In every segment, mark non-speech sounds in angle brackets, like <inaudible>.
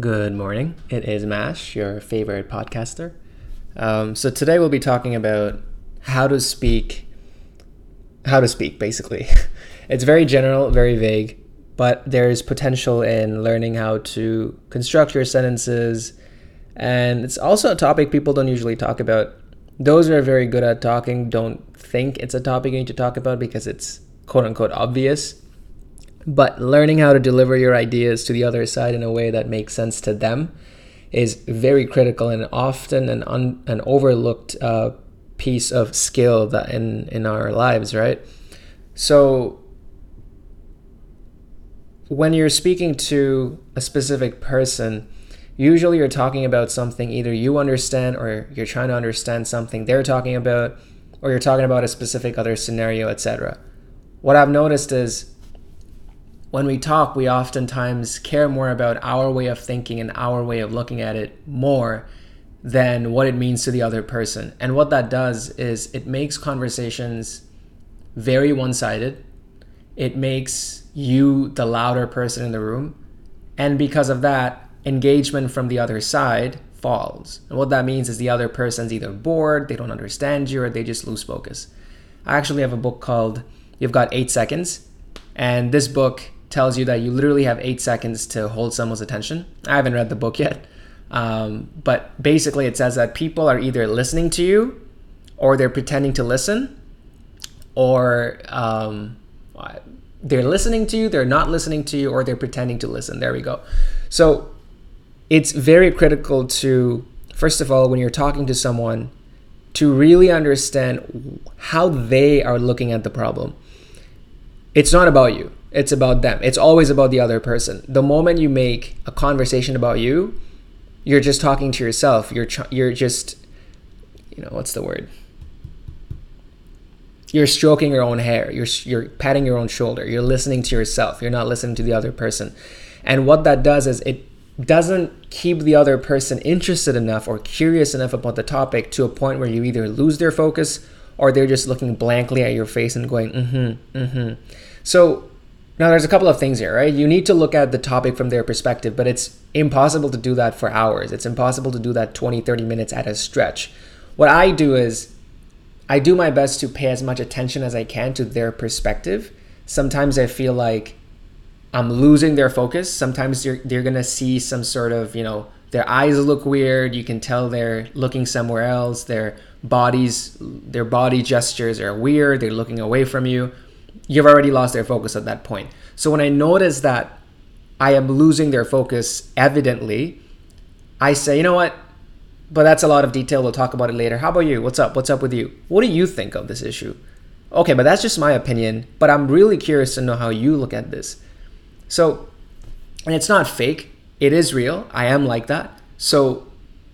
Good morning. It is Mash, your favorite podcaster. Um, so today we'll be talking about how to speak. How to speak, basically. <laughs> it's very general, very vague, but there's potential in learning how to construct your sentences. And it's also a topic people don't usually talk about. Those who are very good at talking don't think it's a topic you need to talk about because it's quote unquote obvious but learning how to deliver your ideas to the other side in a way that makes sense to them is very critical and often an, un, an overlooked uh, piece of skill that in, in our lives, right? So when you're speaking to a specific person, usually you're talking about something either you understand or you're trying to understand something they're talking about or you're talking about a specific other scenario, etc. What I've noticed is when we talk, we oftentimes care more about our way of thinking and our way of looking at it more than what it means to the other person. And what that does is it makes conversations very one sided. It makes you the louder person in the room. And because of that, engagement from the other side falls. And what that means is the other person's either bored, they don't understand you, or they just lose focus. I actually have a book called You've Got Eight Seconds. And this book tells you that you literally have eight seconds to hold someone's attention. I haven't read the book yet, um, but basically it says that people are either listening to you, or they're pretending to listen, or um, they're listening to you, they're not listening to you, or they're pretending to listen. There we go. So it's very critical to, first of all, when you're talking to someone, to really understand how they are looking at the problem. It's not about you it's about them. It's always about the other person. The moment you make a conversation about you, you're just talking to yourself. You're you're just you know, what's the word? You're stroking your own hair. You're you're patting your own shoulder. You're listening to yourself. You're not listening to the other person. And what that does is it doesn't keep the other person interested enough or curious enough about the topic to a point where you either lose their focus or they're just looking blankly at your face and going, mm-hmm, mm-hmm. So now, there's a couple of things here, right? You need to look at the topic from their perspective, but it's impossible to do that for hours. It's impossible to do that 20, 30 minutes at a stretch. What I do is I do my best to pay as much attention as I can to their perspective. Sometimes I feel like I'm losing their focus. Sometimes they're, they're going to see some sort of, you know, their eyes look weird. You can tell they're looking somewhere else. Their bodies, their body gestures are weird. They're looking away from you you've already lost their focus at that point. So when I notice that I am losing their focus evidently, I say, you know what? But that's a lot of detail. We'll talk about it later. How about you? What's up? What's up with you? What do you think of this issue? Okay, but that's just my opinion. But I'm really curious to know how you look at this. So, and it's not fake, it is real. I am like that. So,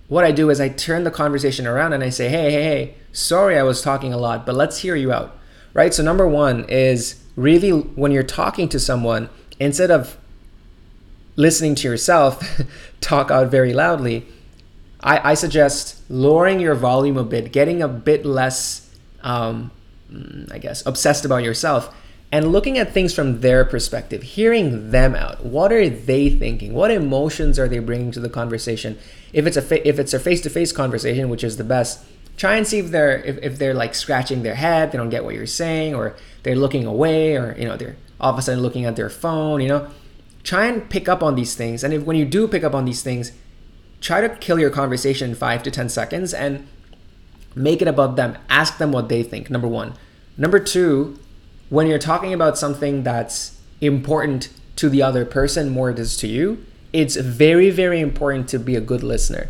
what I do is I turn the conversation around and I say, hey, hey, hey, sorry I was talking a lot, but let's hear you out right? So, number one is really when you're talking to someone, instead of listening to yourself <laughs> talk out very loudly, I, I, suggest lowering your volume a bit, getting a bit less, um, mm, I guess, obsessed about yourself, and looking at things from their perspective, hearing them out. What are they thinking? What emotions are they bringing to the conversation? If it's a fa- if it's a face to face conversation, which is the best, try and see if they're if, if they're like scratching their head they don't get what you're saying or they're looking away or you know they're all of a sudden looking at their phone you know? Try and pick up on these things and if when you do pick up on these things try to kill your conversation in five to ten seconds and make it about them. Ask them what they think number one. Number two when you're talking about something that's important to the other person more it is to you it's very very important to be a good listener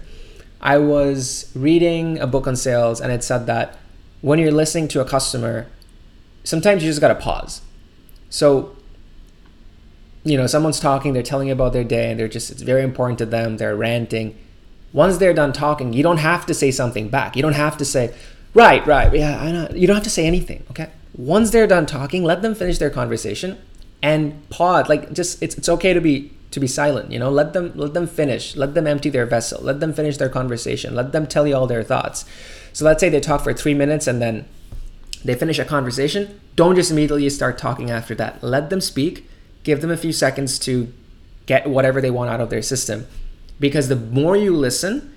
I was reading a book on sales and it said that when you're listening to a customer, sometimes you just got to pause. So, you know, someone's talking, they're telling you about their day and they're just, it's very important to them, they're ranting. Once they're done talking, you don't have to say something back. You don't have to say, right, right, yeah, I know. You don't have to say anything, okay? Once they're done talking, let them finish their conversation and pause. Like, just, it's, it's okay to be to be silent you know? Let them let them finish. Let them empty their vessel. Let them finish their conversation. Let them tell you all their thoughts. So let's say they talk for three minutes and then they finish a conversation. Don't just immediately start talking after that. Let them speak. Give them a few seconds to get whatever they want out of their system. Because the more you listen,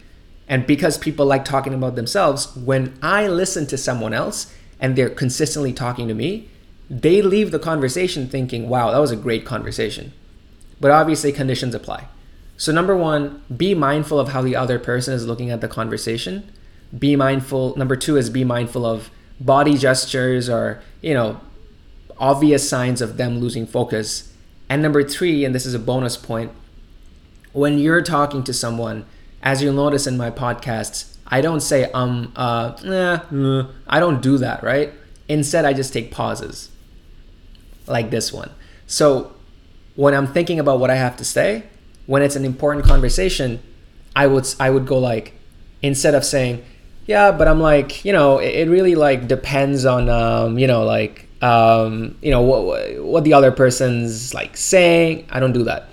and because people like talking about themselves, when I listen to someone else and they're consistently talking to me, they leave the conversation thinking, wow, that was a great conversation. But obviously, conditions apply. So, number one, be mindful of how the other person is looking at the conversation. Be mindful. Number two is be mindful of body gestures or, you know, obvious signs of them losing focus. And number three, and this is a bonus point, when you're talking to someone, as you'll notice in my podcasts, I don't say um uh nah, I don't do that, right? Instead, I just take pauses like this one. So when I'm thinking about what I have to say, when it's an important conversation, I would I would go like instead of saying yeah, but I'm like you know it, it really like depends on um, you know like um, you know what what the other person's like saying. I don't do that.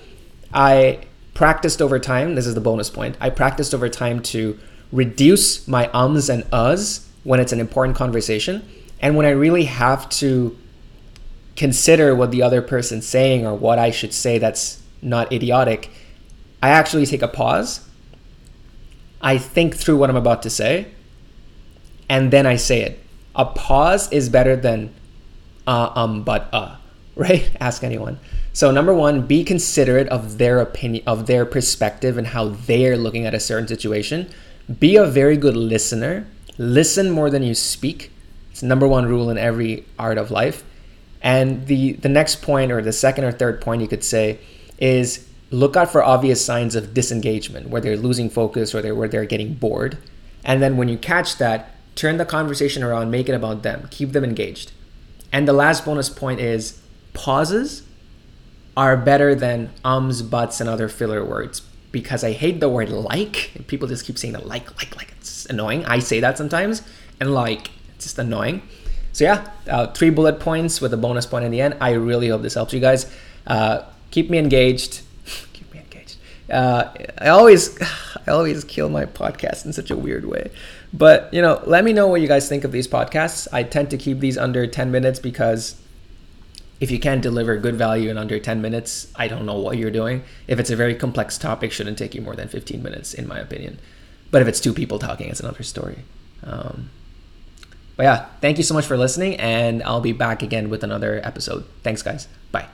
I practiced over time. This is the bonus point. I practiced over time to reduce my ums and uhs when it's an important conversation, and when I really have to consider what the other person's saying or what I should say that's not idiotic, I actually take a pause. I think through what I'm about to say, and then I say it. A pause is better than uh, um, but uh, <laughs> right? Ask anyone. So number one, be considerate of their opinion, of their perspective, and how they're looking at a certain situation. Be a very good listener. Listen more than you speak. It's number one rule in every art of life. And the the next point, or the second or third point, you could say, is look out for obvious signs of disengagement, where they're losing focus or they're where they're getting bored. And then when you catch that, turn the conversation around, make it about them, keep them engaged. And the last bonus point is pauses are better than ums, buts, and other filler words because I hate the word like. People just keep saying the like, like, like. It's annoying. I say that sometimes, and like, it's just annoying. So yeah, uh, three bullet points with a bonus point in the end. I really hope this helps you guys. Uh, keep me engaged. <laughs> keep me engaged. Uh, I always, <sighs> I always kill my podcast in such a weird way. But you know, let me know what you guys think of these podcasts. I tend to keep these under 10 minutes because if you can't deliver good value in under 10 minutes, I don't know what you're doing. If it's a very complex topic, shouldn't take you more than 15 minutes, in my opinion. But if it's two people talking, it's another story. Um, but yeah, thank you so much for listening, and I'll be back again with another episode. Thanks, guys. Bye.